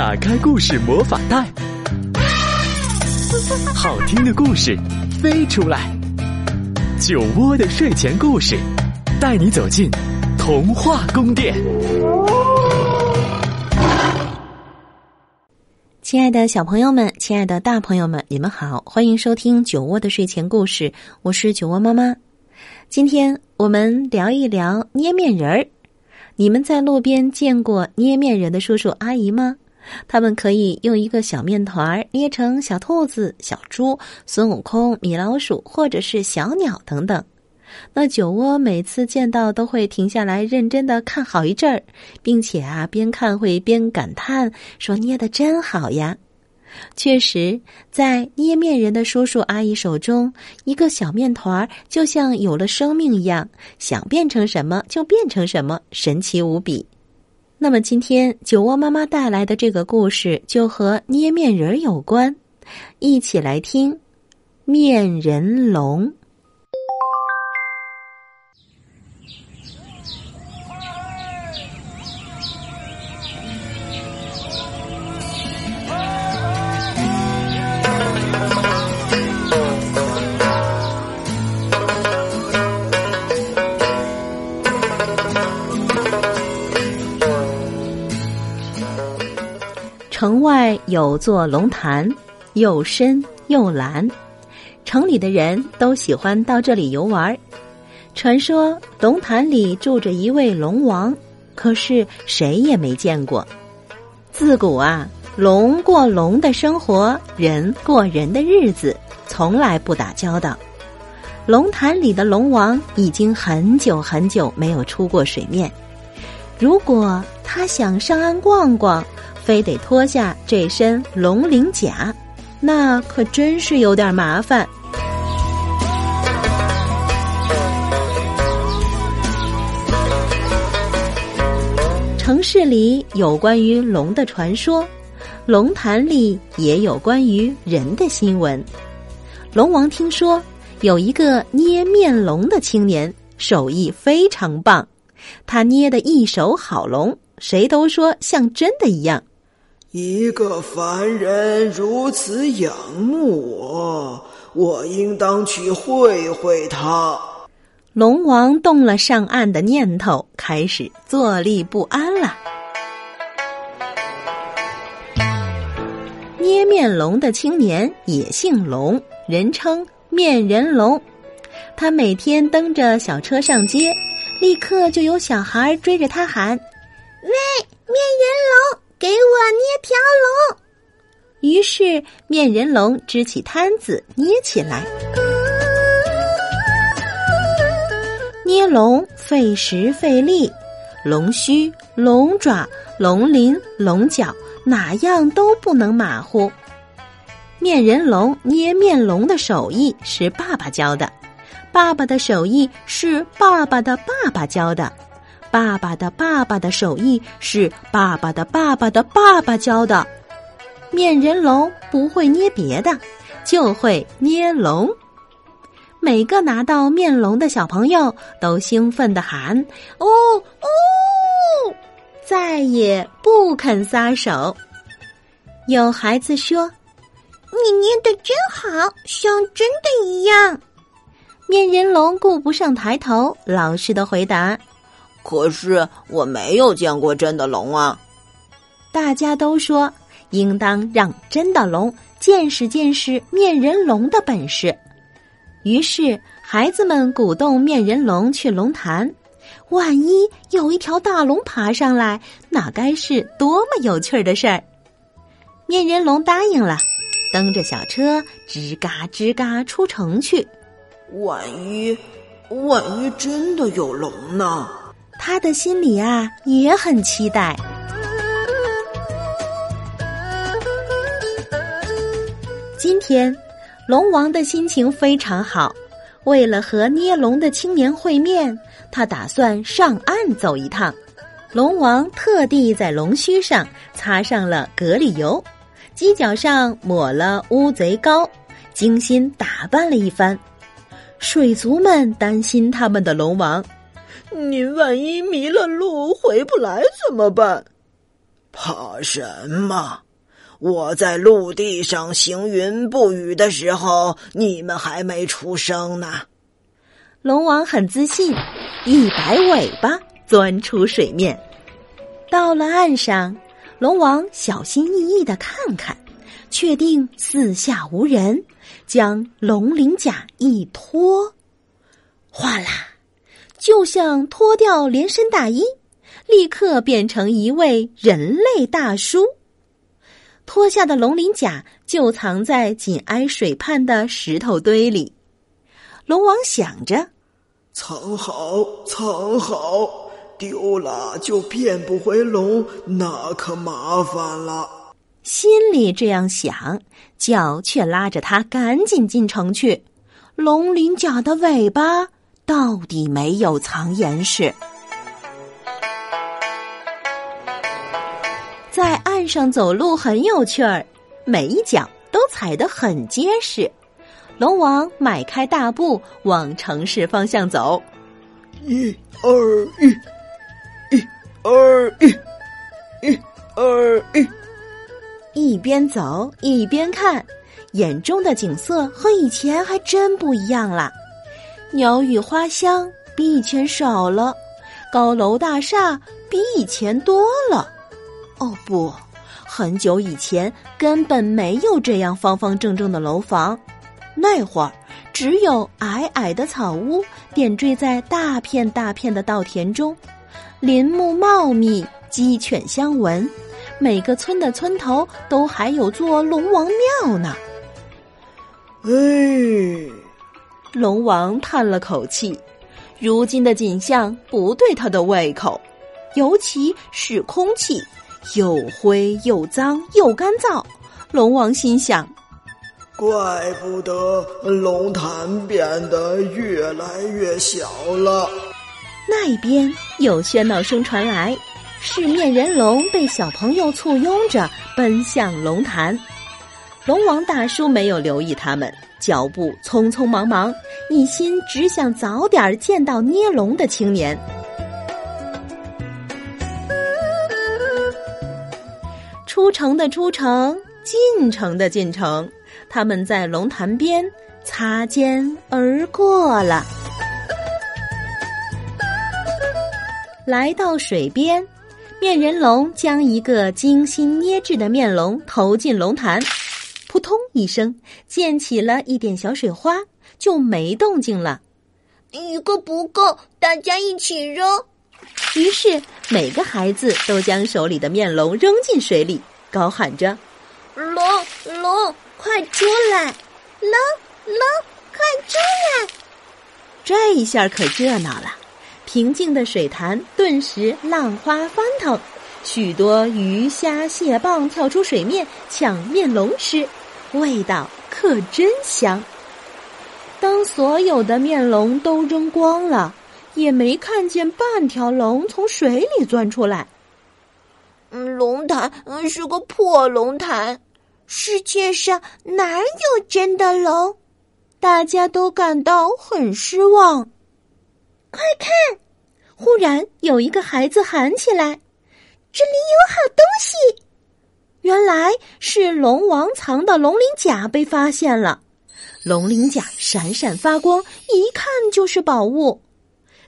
打开故事魔法袋，好听的故事飞出来。酒窝的睡前故事，带你走进童话宫殿。亲爱的小朋友们，亲爱的大朋友们，你们好，欢迎收听酒窝的睡前故事，我是酒窝妈妈。今天我们聊一聊捏面人儿。你们在路边见过捏面人的叔叔阿姨吗？他们可以用一个小面团捏成小兔子、小猪、孙悟空、米老鼠，或者是小鸟等等。那酒窝每次见到都会停下来认真的看好一阵儿，并且啊边看会边感叹说：“捏的真好呀！”确实，在捏面人的叔叔阿姨手中，一个小面团儿就像有了生命一样，想变成什么就变成什么，神奇无比。那么，今天酒窝妈妈带来的这个故事就和捏面人有关，一起来听《面人龙》。城外有座龙潭，又深又蓝，城里的人都喜欢到这里游玩。传说龙潭里住着一位龙王，可是谁也没见过。自古啊，龙过龙的生活，人过人的日子，从来不打交道。龙潭里的龙王已经很久很久没有出过水面。如果他想上岸逛逛，非得脱下这身龙鳞甲，那可真是有点麻烦。城市里有关于龙的传说，龙潭里也有关于人的新闻。龙王听说有一个捏面龙的青年，手艺非常棒，他捏的一手好龙，谁都说像真的一样。一个凡人如此仰慕我，我应当去会会他。龙王动了上岸的念头，开始坐立不安了。捏面龙的青年也姓龙，人称面人龙。他每天蹬着小车上街，立刻就有小孩追着他喊：“喂，面人龙！”给我捏条龙。于是面人龙支起摊子捏起来。捏龙费时费力，龙须、龙爪、龙鳞、龙角，哪样都不能马虎。面人龙捏面龙的手艺是爸爸教的，爸爸的手艺是爸爸的爸爸教的。爸爸的爸爸的手艺是爸爸的爸爸的爸爸教的。面人龙不会捏别的，就会捏龙。每个拿到面龙的小朋友都兴奋的喊：“哦哦！”再也不肯撒手。有孩子说：“你捏的真好，像真的一样。”面人龙顾不上抬头，老实的回答。可是我没有见过真的龙啊！大家都说应当让真的龙见识见识面人龙的本事。于是孩子们鼓动面人龙去龙潭，万一有一条大龙爬上来，那该是多么有趣的事儿！面人龙答应了，蹬着小车吱嘎吱嘎出城去。万一，万一真的有龙呢？他的心里啊也很期待。今天，龙王的心情非常好。为了和捏龙的青年会面，他打算上岸走一趟。龙王特地在龙须上擦上了蛤蜊油，犄角上抹了乌贼膏，精心打扮了一番。水族们担心他们的龙王。您万一迷了路回不来怎么办？怕什么？我在陆地上行云布雨的时候，你们还没出生呢。龙王很自信，一摆尾巴钻出水面，到了岸上，龙王小心翼翼的看看，确定四下无人，将龙鳞甲一脱，哗啦，就像脱掉连身大衣，立刻变成一位人类大叔。脱下的龙鳞甲就藏在紧挨水畔的石头堆里。龙王想着，藏好，藏好，丢了就变不回龙，那可麻烦了。心里这样想，脚却拉着他赶紧进城去。龙鳞甲的尾巴到底没有藏严实。在岸上走路很有趣儿，每一脚都踩得很结实。龙王迈开大步往城市方向走，一二一，一二一，一二一。一边走一边看，眼中的景色和以前还真不一样了。鸟语花香比以前少了，高楼大厦比以前多了。哦不，很久以前根本没有这样方方正正的楼房，那会儿只有矮矮的草屋点缀在大片大片的稻田中，林木茂密，鸡犬相闻，每个村的村头都还有座龙王庙呢。哎，龙王叹了口气，如今的景象不对他的胃口，尤其是空气。又灰又脏又干燥，龙王心想：怪不得龙潭变得越来越小了。那一边有喧闹声传来，是面人龙被小朋友簇拥着奔向龙潭。龙王大叔没有留意他们，脚步匆匆忙忙，一心只想早点见到捏龙的青年。出城的出城，进城的进城，他们在龙潭边擦肩而过了。来到水边，面人龙将一个精心捏制的面龙投进龙潭，扑通一声，溅起了一点小水花，就没动静了。一个不够，大家一起扔。于是每个孩子都将手里的面龙扔进水里。高喊着：“龙龙，快出来！龙龙，快出来！”这一下可热闹了，平静的水潭顿时浪花翻腾，许多鱼虾蟹蚌跳出水面抢面龙吃，味道可真香。当所有的面龙都扔光了，也没看见半条龙从水里钻出来。嗯，龙潭嗯是个破龙潭，世界上哪有真的龙？大家都感到很失望。快看！忽然有一个孩子喊起来：“这里有好东西！”原来是龙王藏的龙鳞甲被发现了。龙鳞甲闪闪发光，一看就是宝物。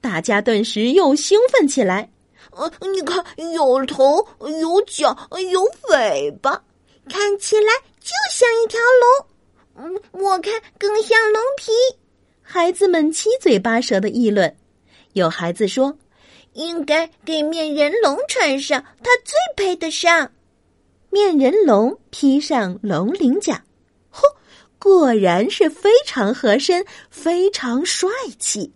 大家顿时又兴奋起来。呃，你看，有头有脚有尾巴，看起来就像一条龙。嗯，我看更像龙皮。孩子们七嘴八舌的议论。有孩子说：“应该给面人龙穿上，他最配得上。”面人龙披上龙鳞甲，嚯，果然是非常合身，非常帅气。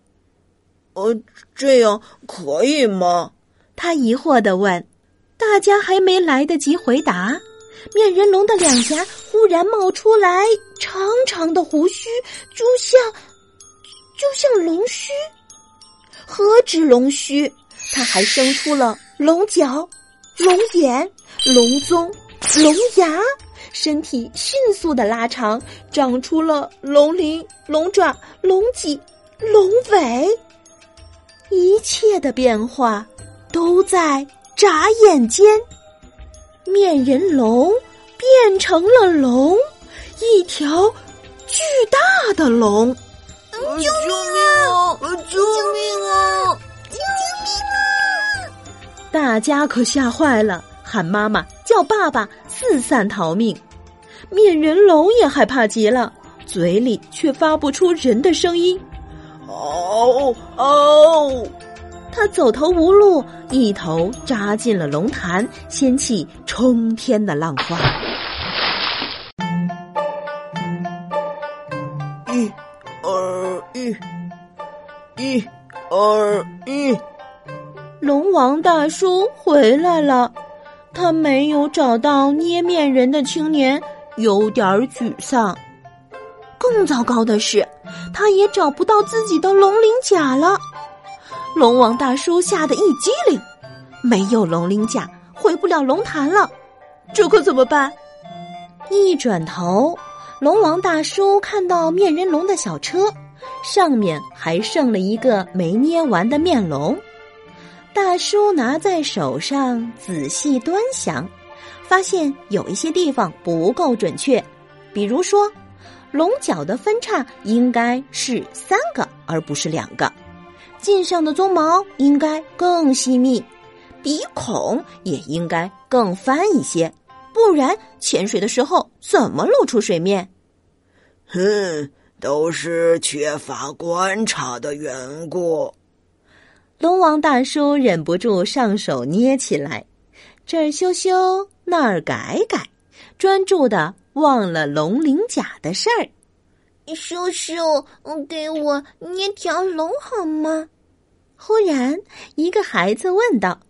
呃，这样可以吗？他疑惑的问：“大家还没来得及回答，面人龙的两颊忽然冒出来长长的胡须，就像就像龙须。何止龙须，他还生出了龙角、龙眼、龙宗、龙牙，身体迅速的拉长，长出了龙鳞、龙爪、龙脊、龙尾，一切的变化。”都在眨眼间，面人龙变成了龙，一条巨大的龙。救命啊！救命啊！救命啊！大家可吓坏了，喊妈妈叫爸爸，四散逃命。面人龙也害怕极了，嘴里却发不出人的声音。哦哦！他走投无路，一头扎进了龙潭，掀起冲天的浪花。一、二、一、一、二、一。龙王大叔回来了，他没有找到捏面人的青年，有点沮丧。更糟糕的是，他也找不到自己的龙鳞甲了。龙王大叔吓得一激灵，没有龙鳞甲，回不了龙潭了，这可怎么办？一转头，龙王大叔看到面人龙的小车，上面还剩了一个没捏完的面龙。大叔拿在手上仔细端详，发现有一些地方不够准确，比如说，龙角的分叉应该是三个，而不是两个。颈上的鬃毛应该更细密，鼻孔也应该更翻一些，不然潜水的时候怎么露出水面？哼，都是缺乏观察的缘故。龙王大叔忍不住上手捏起来，这儿修修，那儿改改，专注的忘了龙鳞甲的事儿。叔叔，给我捏条龙好吗？忽然，一个孩子问道：“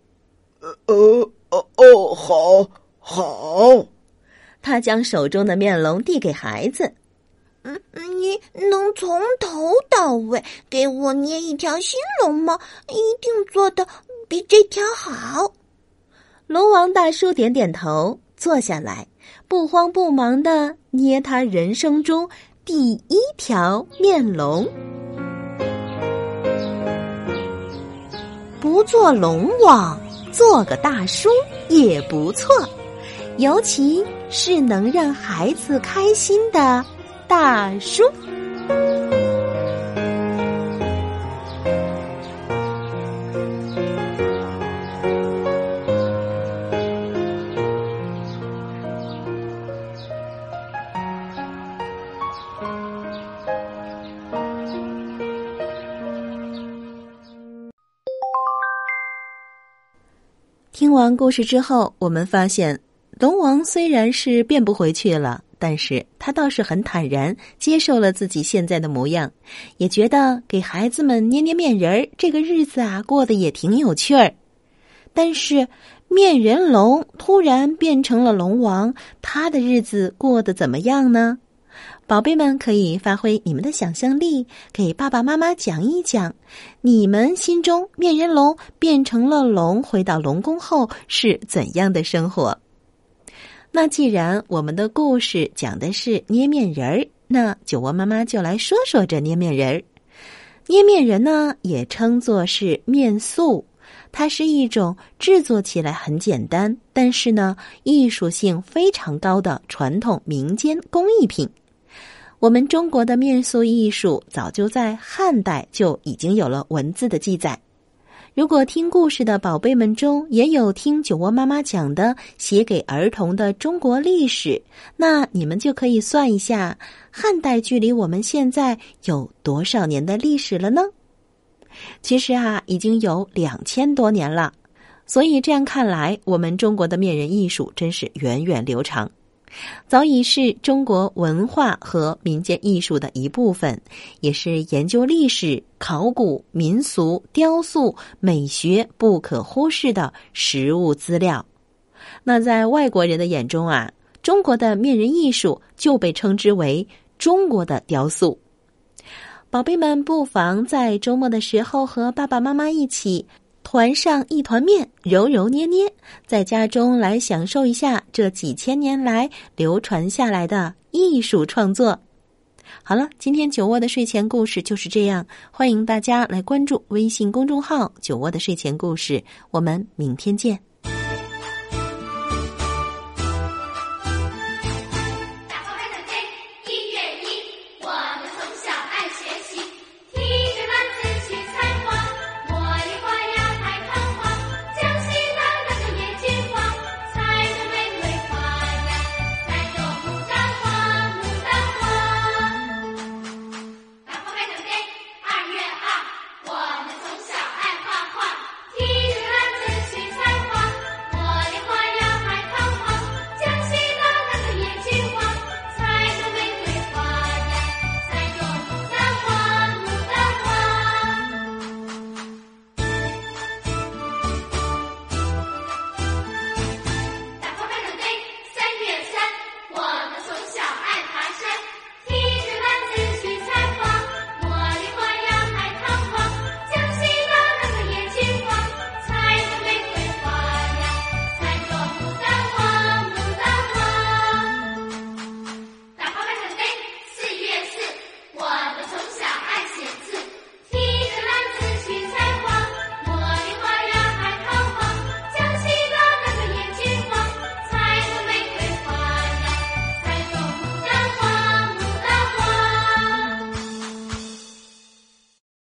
呃呃哦哦，好，好。”他将手中的面龙递给孩子：“嗯，你能从头到尾给我捏一条新龙吗？一定做的比这条好。”龙王大叔点点头，坐下来，不慌不忙的捏他人生中。第一条面龙，不做龙王，做个大叔也不错，尤其是能让孩子开心的大叔。听完故事之后，我们发现龙王虽然是变不回去了，但是他倒是很坦然接受了自己现在的模样，也觉得给孩子们捏捏面人儿这个日子啊，过得也挺有趣儿。但是面人龙突然变成了龙王，他的日子过得怎么样呢？宝贝们可以发挥你们的想象力，给爸爸妈妈讲一讲，你们心中面人龙变成了龙，回到龙宫后是怎样的生活？那既然我们的故事讲的是捏面人儿，那酒窝妈妈就来说说这捏面人儿。捏面人呢，也称作是面塑，它是一种制作起来很简单，但是呢，艺术性非常高的传统民间工艺品。我们中国的面塑艺术早就在汉代就已经有了文字的记载。如果听故事的宝贝们中也有听酒窝妈妈讲的写给儿童的中国历史，那你们就可以算一下，汉代距离我们现在有多少年的历史了呢？其实啊，已经有两千多年了。所以这样看来，我们中国的面人艺术真是源远流长。早已是中国文化和民间艺术的一部分，也是研究历史、考古、民俗、雕塑、美学不可忽视的实物资料。那在外国人的眼中啊，中国的面人艺术就被称之为中国的雕塑。宝贝们，不妨在周末的时候和爸爸妈妈一起。团上一团面，揉揉捏捏，在家中来享受一下这几千年来流传下来的艺术创作。好了，今天酒窝的睡前故事就是这样，欢迎大家来关注微信公众号“酒窝的睡前故事”，我们明天见。